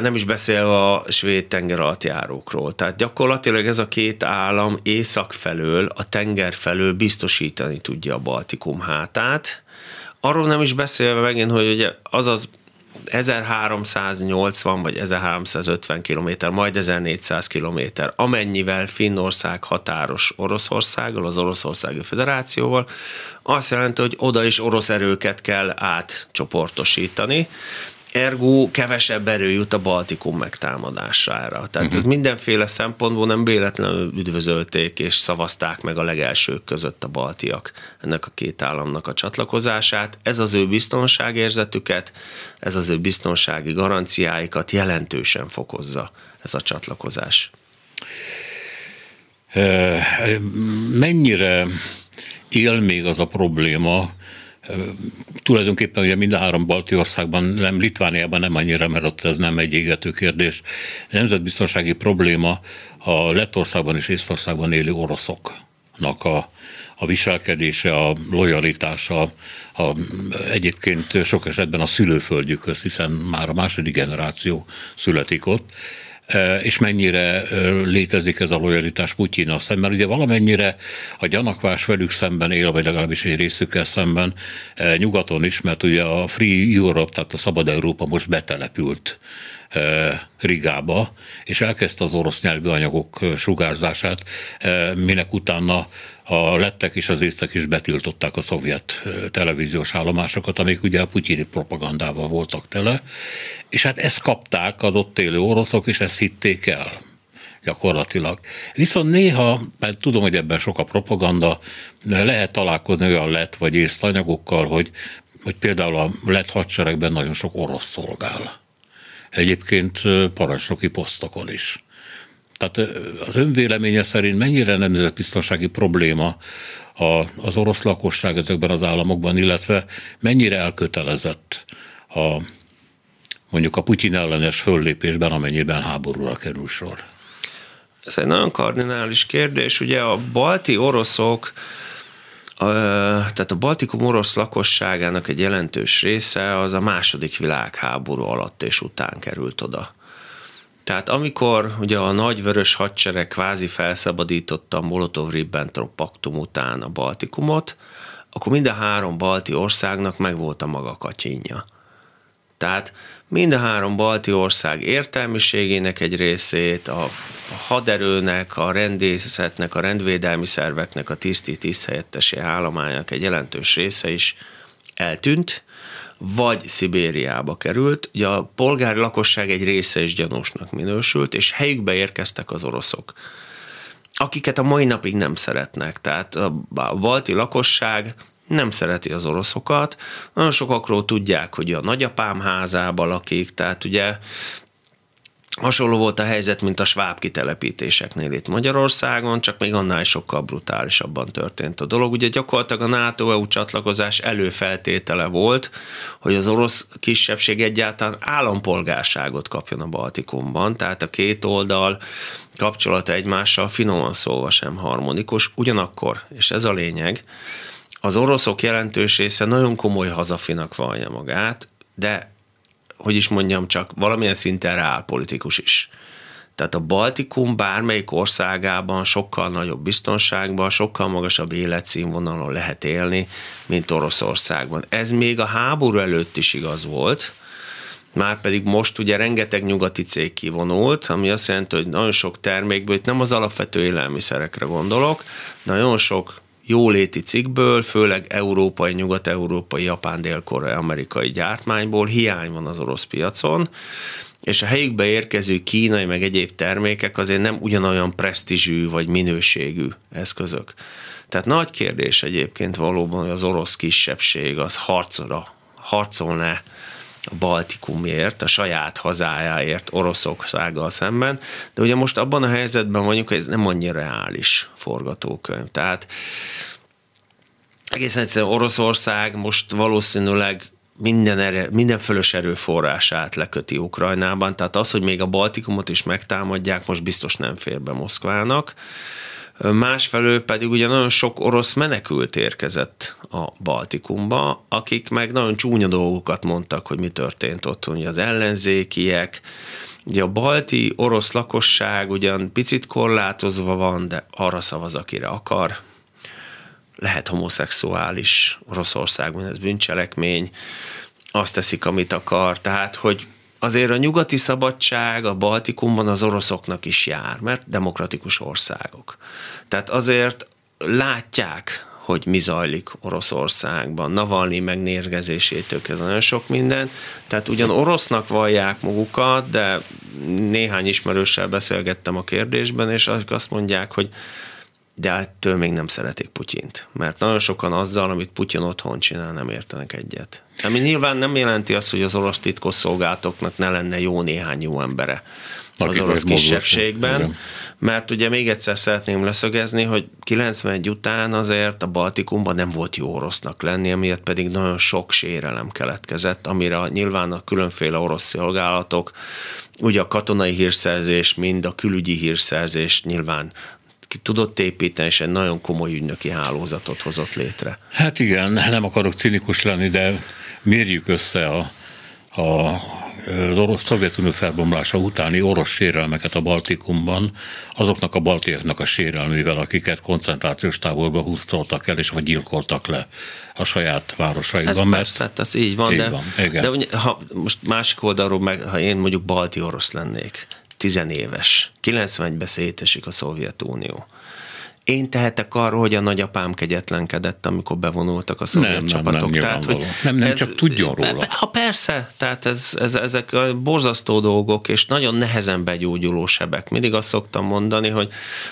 nem is beszél a svéd tengeralattjárókról. Tehát gyakorlatilag ez a két állam észak felől, a tenger felől biztosítani tudja a Baltikum hátát. Arról nem is beszélve megint, hogy ugye az az 1380 vagy 1350 km, majd 1400 km, amennyivel Finnország határos Oroszországgal, az Oroszországi Föderációval, azt jelenti, hogy oda is orosz erőket kell átcsoportosítani, ergo kevesebb erő jut a Baltikum megtámadására. Tehát uh-huh. ez mindenféle szempontból nem véletlenül üdvözölték és szavazták meg a legelsők között a baltiak ennek a két államnak a csatlakozását. Ez az ő biztonságérzetüket, ez az ő biztonsági garanciáikat jelentősen fokozza ez a csatlakozás. Mennyire él még az a probléma, Tulajdonképpen ugye mind a három balti országban, nem Litvániában nem annyira, mert ott ez nem egy égető kérdés. Nemzetbiztonsági probléma a Lettországban és Észtországban élő oroszoknak a, a viselkedése, a lojalitása, a, egyébként sok esetben a szülőföldjükhöz, hiszen már a második generáció születik ott, és mennyire létezik ez a lojalitás Putyina szemben. Ugye valamennyire a gyanakvás velük szemben él, vagy legalábbis egy részükkel szemben nyugaton is, mert ugye a Free Europe, tehát a Szabad Európa most betelepült Rigába, és elkezdte az orosz nyelvű anyagok sugárzását, minek utána a lettek és az észtek is betiltották a szovjet televíziós állomásokat, amik ugye a putyini propagandával voltak tele, és hát ezt kapták az ott élő oroszok, és ezt hitték el gyakorlatilag. Viszont néha, mert tudom, hogy ebben sok a propaganda, lehet találkozni olyan lett vagy észt anyagokkal, hogy, hogy például a lett hadseregben nagyon sok orosz szolgál. Egyébként parancsnoki posztokon is. Tehát az önvéleménye szerint mennyire nemzetbiztonsági probléma az orosz lakosság ezekben az államokban, illetve mennyire elkötelezett a mondjuk a Putyin ellenes föllépésben, amennyiben háborúra kerül sor? Ez egy nagyon kardinális kérdés. Ugye a balti oroszok tehát a Baltikum orosz lakosságának egy jelentős része az a második világháború alatt és után került oda. Tehát amikor ugye a nagy vörös hadsereg kvázi felszabadította a Molotov-Ribbentrop paktum után a Baltikumot, akkor mind a három balti országnak megvolt a maga katyinja. Tehát mind a három balti ország értelmiségének egy részét, a haderőnek, a rendészetnek, a rendvédelmi szerveknek, a tiszti tiszthelyettesi állománynak egy jelentős része is eltűnt, vagy Szibériába került. Ugye a polgári lakosság egy része is gyanúsnak minősült, és helyükbe érkeztek az oroszok akiket a mai napig nem szeretnek. Tehát a balti lakosság nem szereti az oroszokat. Nagyon sokakról tudják, hogy a nagyapám házában lakik, tehát ugye Hasonló volt a helyzet, mint a sváb kitelepítéseknél itt Magyarországon, csak még annál sokkal brutálisabban történt a dolog. Ugye gyakorlatilag a NATO-EU csatlakozás előfeltétele volt, hogy az orosz kisebbség egyáltalán állampolgárságot kapjon a Baltikumban, tehát a két oldal kapcsolata egymással finoman szólva sem harmonikus. Ugyanakkor, és ez a lényeg, az oroszok jelentős része nagyon komoly hazafinak vallja magát, de hogy is mondjam, csak valamilyen szinten reálpolitikus is. Tehát a Baltikum bármelyik országában sokkal nagyobb biztonságban, sokkal magasabb életszínvonalon lehet élni, mint Oroszországban. Ez még a háború előtt is igaz volt, már pedig most ugye rengeteg nyugati cég kivonult, ami azt jelenti, hogy nagyon sok termékből, itt nem az alapvető élelmiszerekre gondolok, nagyon sok jóléti cikkből, főleg európai, nyugat-európai, japán, dél amerikai gyártmányból hiány van az orosz piacon, és a helyükbe érkező kínai meg egyéb termékek azért nem ugyanolyan presztízsű vagy minőségű eszközök. Tehát nagy kérdés egyébként valóban, hogy az orosz kisebbség az harcra, harcolna a Baltikumért, a saját hazájáért Oroszországgal szemben, de ugye most abban a helyzetben vagyunk, hogy ez nem annyira reális forgatókönyv. Tehát egészen egyszerűen Oroszország most valószínűleg minden, erő, minden fölös erőforrását leköti Ukrajnában, tehát az, hogy még a Baltikumot is megtámadják, most biztos nem fér be Moszkvának. Másfelől pedig ugye nagyon sok orosz menekült érkezett a Baltikumba, akik meg nagyon csúnya dolgokat mondtak, hogy mi történt ott, hogy az ellenzékiek, Ugye a balti orosz lakosság ugyan picit korlátozva van, de arra szavaz, akire akar. Lehet homoszexuális Oroszországban, ez bűncselekmény, azt teszik, amit akar. Tehát, hogy azért a nyugati szabadság a Baltikumban az oroszoknak is jár, mert demokratikus országok. Tehát azért látják, hogy mi zajlik Oroszországban. Navalnyi megnérgezésétől ez nagyon sok minden. Tehát ugyan orosznak vallják magukat, de néhány ismerőssel beszélgettem a kérdésben, és azt mondják, hogy de ettől még nem szeretik Putyint. Mert nagyon sokan azzal, amit Putyin otthon csinál, nem értenek egyet. Ami nyilván nem jelenti azt, hogy az orosz titkosszolgálatoknak ne lenne jó néhány jó embere az orosz kisebbségben, mert ugye még egyszer szeretném leszögezni, hogy 91 után azért a Baltikumban nem volt jó orosznak lenni, amiért pedig nagyon sok sérelem keletkezett, amire nyilván a különféle orosz szolgálatok, ugye a katonai hírszerzés, mind a külügyi hírszerzés nyilván tudott építeni, és egy nagyon komoly ügynöki hálózatot hozott létre. Hát igen, nem akarok cinikus lenni, de mérjük össze a, a az orosz Szovjetunió felbomlása utáni orosz sérelmeket a Baltikumban, azoknak a baltiaknak a sérelmével, akiket koncentrációs táborba húztoltak el, és vagy gyilkoltak le a saját városaikban. Ez mert persze, hát ez így van, így de, van, igen. de ha most másik oldalról, meg, ha én mondjuk balti orosz lennék, tizenéves, 91-ben szétesik a Szovjetunió én tehetek arról, hogy a nagyapám kegyetlenkedett, amikor bevonultak a szovjet nem, csapatok. Nem, nem, tehát, hogy nem, nem ez, csak tudjon róla. Ha persze, tehát ez, ez, ezek a borzasztó dolgok, és nagyon nehezen begyógyuló sebek. Mindig azt szoktam mondani, hogy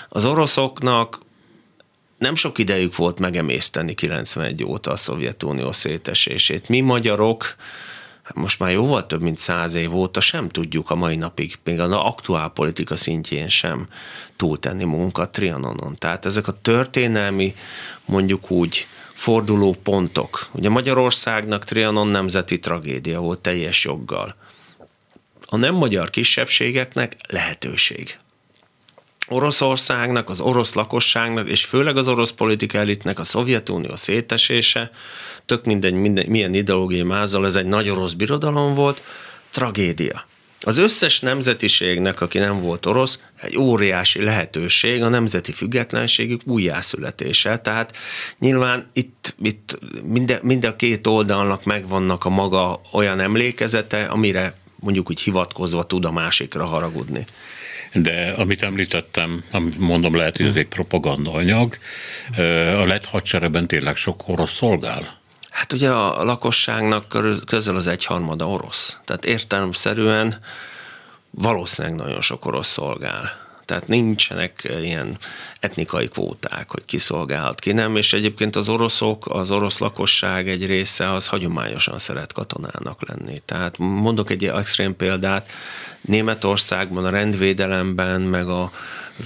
az oroszoknak nem sok idejük volt megemészteni 91 óta a Szovjetunió szétesését. Mi magyarok most már jóval több mint száz év óta sem tudjuk a mai napig, még a aktuál politika szintjén sem túltenni magunkat Trianonon. Tehát ezek a történelmi, mondjuk úgy, forduló pontok. Ugye Magyarországnak Trianon nemzeti tragédia volt teljes joggal. A nem magyar kisebbségeknek lehetőség. Oroszországnak, az orosz lakosságnak, és főleg az orosz politika elitnek a Szovjetunió szétesése, tök mindegy, minden, milyen ideológiai mázal, ez egy nagy orosz birodalom volt, tragédia. Az összes nemzetiségnek, aki nem volt orosz, egy óriási lehetőség a nemzeti függetlenségük újjászületése. Tehát nyilván itt, itt mind, mind a két oldalnak megvannak a maga olyan emlékezete, amire mondjuk úgy hivatkozva tud a másikra haragudni. De amit említettem, amit mondom, lehet, hogy ez egy propaganda anyag, a lett hadseregben tényleg sok orosz szolgál? Hát ugye a lakosságnak közel az egyharmada orosz. Tehát értelemszerűen valószínűleg nagyon sok orosz szolgál. Tehát nincsenek ilyen etnikai kvóták, hogy ki szolgálhat, ki nem, és egyébként az oroszok, az orosz lakosság egy része az hagyományosan szeret katonának lenni. Tehát mondok egy extrém példát, Németországban a rendvédelemben, meg a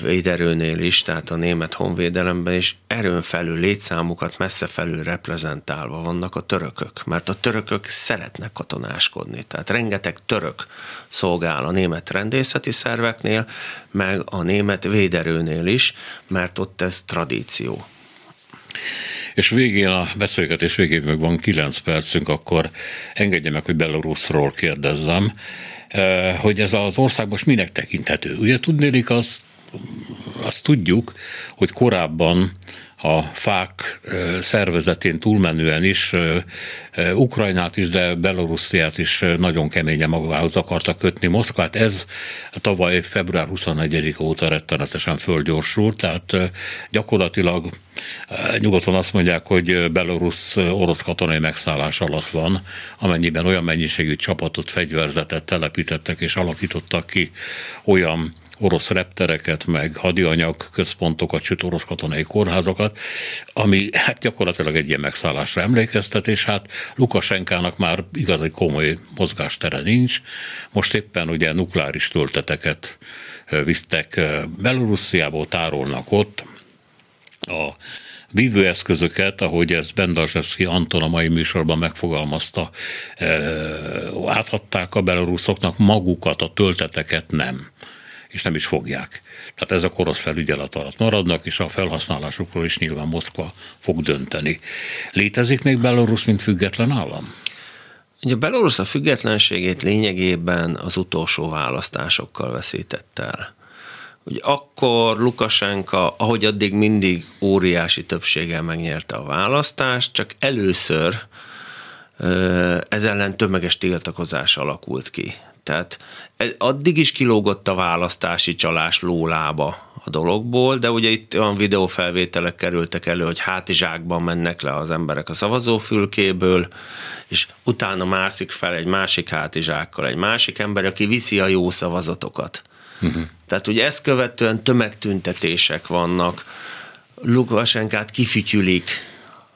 véderőnél is, tehát a német honvédelemben is erőn felül, létszámukat messze felül reprezentálva vannak a törökök, mert a törökök szeretnek katonáskodni, tehát rengeteg török szolgál a német rendészeti szerveknél, meg a német véderőnél is, mert ott ez tradíció. És végén a beszélgetés végén meg van kilenc percünk, akkor engedje meg, hogy Belarusról kérdezzem, hogy ez az ország most minek tekinthető. Ugye tudnélik az azt tudjuk, hogy korábban a fák szervezetén túlmenően is Ukrajnát is, de Belorussziát is nagyon keményen magához akarta kötni Moszkvát. Ez tavaly február 21 óta rettenetesen földgyorsult, tehát gyakorlatilag nyugodtan azt mondják, hogy Belarus orosz katonai megszállás alatt van, amennyiben olyan mennyiségű csapatot, fegyverzetet telepítettek és alakítottak ki olyan orosz reptereket, meg hadianyag központokat, sőt orosz katonai kórházakat, ami hát gyakorlatilag egy ilyen megszállásra emlékeztet, és hát Lukasenkának már igazi komoly mozgástere nincs. Most éppen ugye nukleáris tölteteket visztek Belorussziából, tárolnak ott. A vívőeszközöket, ahogy ez Bendazsevszki Anton a mai műsorban megfogalmazta, átadták a beloruszoknak magukat, a tölteteket nem és nem is fogják. Tehát ezek orosz felügyelet alatt maradnak, és a felhasználásukról is nyilván Moszkva fog dönteni. Létezik még Belarus, mint független állam? Ugye Belarus a függetlenségét lényegében az utolsó választásokkal veszített el. Ugye akkor Lukasenka, ahogy addig mindig óriási többséggel megnyerte a választást, csak először ez ellen tömeges tiltakozás alakult ki. Tehát addig is kilógott a választási csalás lólába a dologból, de ugye itt olyan videófelvételek kerültek elő, hogy hátizsákban mennek le az emberek a szavazófülkéből, és utána mászik fel egy másik hátizsákkal egy másik ember, aki viszi a jó szavazatokat. Uh-huh. Tehát ugye ezt követően tömegtüntetések vannak, Lukasenkát kifütyülik,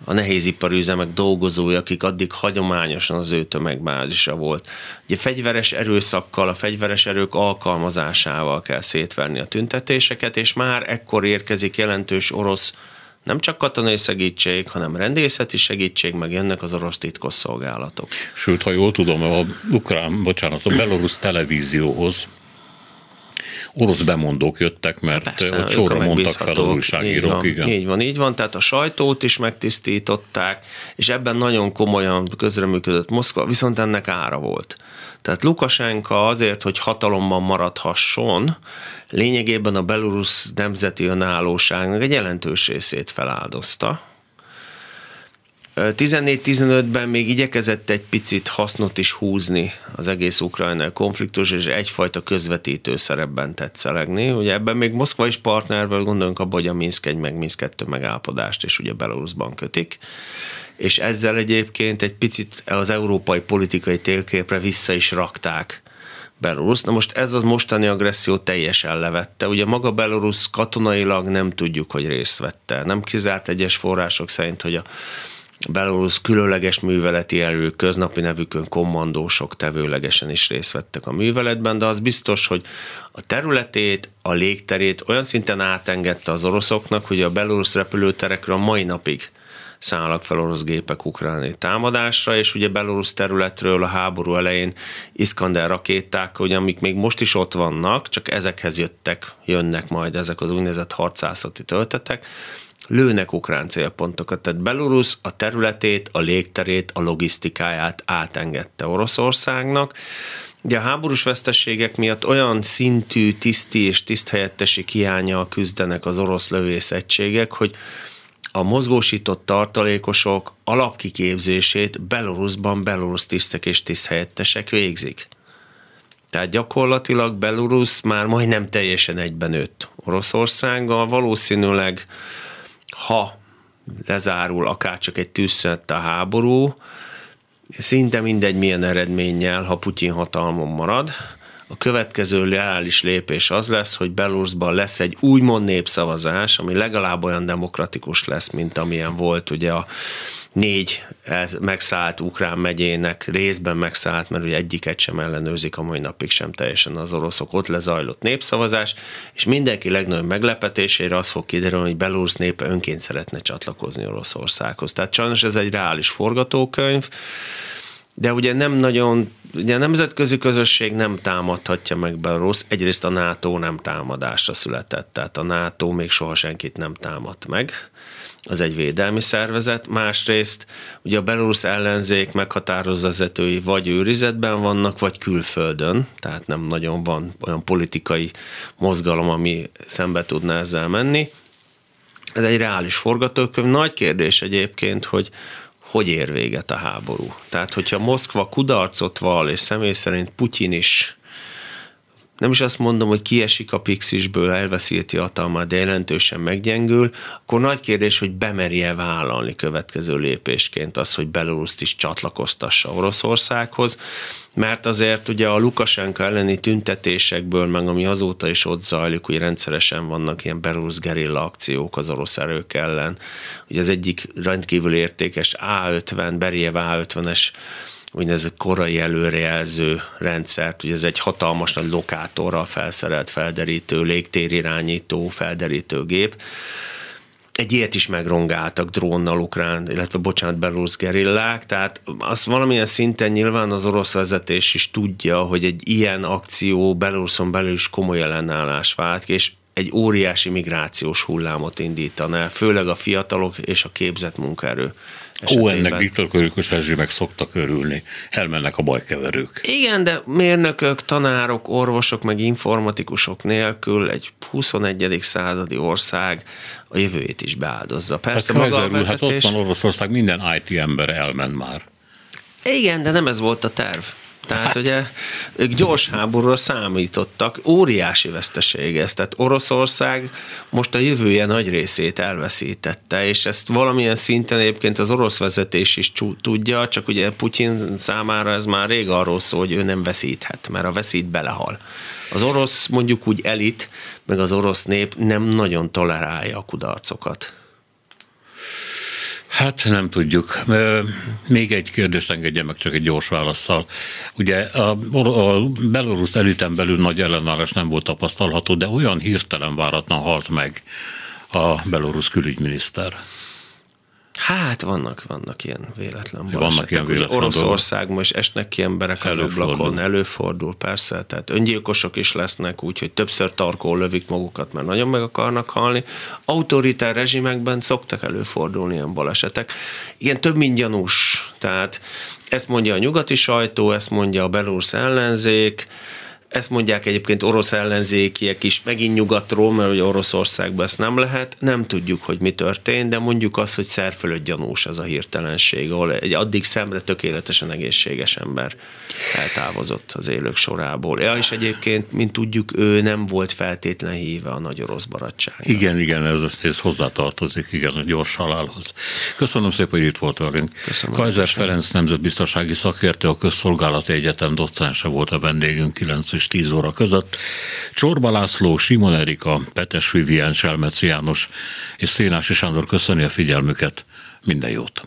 a nehézipari üzemek dolgozói, akik addig hagyományosan az ő tömegbázisa volt. Ugye fegyveres erőszakkal, a fegyveres erők alkalmazásával kell szétverni a tüntetéseket, és már ekkor érkezik jelentős orosz nem csak katonai segítség, hanem rendészeti segítség, meg jönnek az orosz titkosszolgálatok. Sőt, ha jól tudom, a ukrán, bocsánat, a belorusz televízióhoz orosz bemondók jöttek, mert Persze, ott sorra mondtak fel az újságírók. Így van, igen. így van, így van, tehát a sajtót is megtisztították, és ebben nagyon komolyan közreműködött Moszkva, viszont ennek ára volt. Tehát Lukasenka azért, hogy hatalomban maradhasson, lényegében a belorusz nemzeti önállóságnak egy jelentős részét feláldozta, 14-15-ben még igyekezett egy picit hasznot is húzni az egész ukrajnai konfliktus, és egyfajta közvetítő szerepben tetszelegni. Ugye ebben még Moszkva is partnervel gondolunk abban, hogy a Minsk egy meg Minsk 2 megállapodást és ugye Belarusban kötik és ezzel egyébként egy picit az európai politikai térképre vissza is rakták Belarus. Na most ez az mostani agresszió teljesen levette. Ugye maga Belarus katonailag nem tudjuk, hogy részt vette. Nem kizárt egyes források szerint, hogy a Belarus különleges műveleti erők köznapi nevükön kommandósok tevőlegesen is részt vettek a műveletben, de az biztos, hogy a területét, a légterét olyan szinten átengedte az oroszoknak, hogy a Belarus repülőterekről a mai napig szállnak fel orosz gépek ukráni támadásra, és ugye Belarus területről a háború elején Iskander rakéták, ugye, amik még most is ott vannak, csak ezekhez jöttek, jönnek majd ezek az úgynevezett harcászati töltetek, lőnek ukrán célpontokat. Tehát Belarus a területét, a légterét, a logisztikáját átengedte Oroszországnak. Ugye a háborús veszteségek miatt olyan szintű tiszti és tiszthelyettesi hiánya küzdenek az orosz lövészegységek, hogy a mozgósított tartalékosok alapkiképzését Belarusban belorusz tisztek és tiszthelyettesek végzik. Tehát gyakorlatilag Belarus már majdnem teljesen egyben nőtt Oroszországgal, valószínűleg ha lezárul akár csak egy tűzszett a háború, szinte mindegy milyen eredménnyel, ha Putyin hatalmon marad, a következő reális lépés az lesz, hogy Belarusban lesz egy úgymond népszavazás, ami legalább olyan demokratikus lesz, mint amilyen volt ugye a négy megszállt ukrán megyének részben megszállt, mert ugye egyiket sem ellenőrzik a mai napig sem teljesen az oroszok. Ott lezajlott népszavazás, és mindenki legnagyobb meglepetésére az fog kiderülni, hogy Belarus népe önként szeretne csatlakozni Oroszországhoz. Tehát sajnos ez egy reális forgatókönyv, de ugye nem nagyon, ugye a nemzetközi közösség nem támadhatja meg Belarus, egyrészt a NATO nem támadásra született, tehát a NATO még soha senkit nem támadt meg, az egy védelmi szervezet, másrészt ugye a belorusz ellenzék meghatározó vezetői vagy őrizetben vannak, vagy külföldön, tehát nem nagyon van olyan politikai mozgalom, ami szembe tudna ezzel menni. Ez egy reális forgatókönyv. Nagy kérdés egyébként, hogy hogy ér véget a háború. Tehát, hogyha Moszkva kudarcot val, és személy szerint Putyin is nem is azt mondom, hogy kiesik a pixisből, elveszíti hatalmát, de jelentősen meggyengül, akkor nagy kérdés, hogy bemerje vállalni következő lépésként az, hogy Belaruszt is csatlakoztassa Oroszországhoz, mert azért ugye a Lukasenka elleni tüntetésekből, meg ami azóta is ott zajlik, hogy rendszeresen vannak ilyen Belarus gerilla akciók az orosz erők ellen. Ugye az egyik rendkívül értékes A50, Beriev A50-es úgynevezett korai előrejelző rendszert, ugye ez egy hatalmas nagy lokátorral felszerelt felderítő, légtérirányító, felderítő gép. Egy ilyet is megrongáltak drónnal ukrán, illetve bocsánat, belorusz gerillák, tehát azt valamilyen szinten nyilván az orosz vezetés is tudja, hogy egy ilyen akció Belaruson belül is komoly ellenállás vált, és egy óriási migrációs hullámot indítana, főleg a fiatalok és a képzett munkaerő Ó, ennek diktatórikus rezsimek szoktak örülni. Elmennek a bajkeverők. Igen, de mérnökök, tanárok, orvosok, meg informatikusok nélkül egy 21. századi ország a jövőjét is beáldozza. Persze hát, maga a vezetés... hát ott van Oroszország, minden IT ember elment már. Igen, de nem ez volt a terv. Tehát hát. ugye ők gyors háborúra számítottak, óriási veszteség ez. Tehát Oroszország most a jövője nagy részét elveszítette, és ezt valamilyen szinten egyébként az orosz vezetés is tudja, csak ugye Putyin számára ez már rég arról szól, hogy ő nem veszíthet, mert a veszít belehal. Az orosz mondjuk úgy elit, meg az orosz nép nem nagyon tolerálja a kudarcokat. Hát nem tudjuk. Még egy kérdést engedje meg csak egy gyors válaszsal. Ugye a, a belorusz eliten belül nagy ellenállás nem volt tapasztalható, de olyan hirtelen váratlan halt meg a belorusz külügyminiszter. Hát vannak, vannak ilyen véletlen balesetek. Vannak ilyen véletlen Oroszországban is esnek ki emberek az előfordul. ablakon, előfordul persze, tehát öngyilkosok is lesznek, úgyhogy többször tarkól lövik magukat, mert nagyon meg akarnak halni. Autoritár rezsimekben szoktak előfordulni ilyen balesetek. Igen, több mint gyanús, tehát ezt mondja a nyugati sajtó, ezt mondja a belorusz ellenzék, ezt mondják egyébként orosz ellenzékiek is, megint nyugatról, mert ugye Oroszországban ezt nem lehet. Nem tudjuk, hogy mi történt, de mondjuk azt, hogy szerfölött gyanús az a hirtelenség, ahol egy addig szemre tökéletesen egészséges ember eltávozott az élők sorából. Ja, és egyébként, mint tudjuk, ő nem volt feltétlen híve a nagy orosz barátság. Igen, igen, ez, ez hozzátartozik, igen, a gyors halálhoz. Köszönöm szépen, hogy itt volt velünk. Köszönöm. Kaiser Ferenc nemzetbiztonsági szakértő, a Közszolgálati Egyetem docense volt a vendégünk 9 és 10 óra között. Csorba László, Simon Erika, Petes Vivien, Selmeci János és Szénási Sándor köszöni a figyelmüket. Minden jót!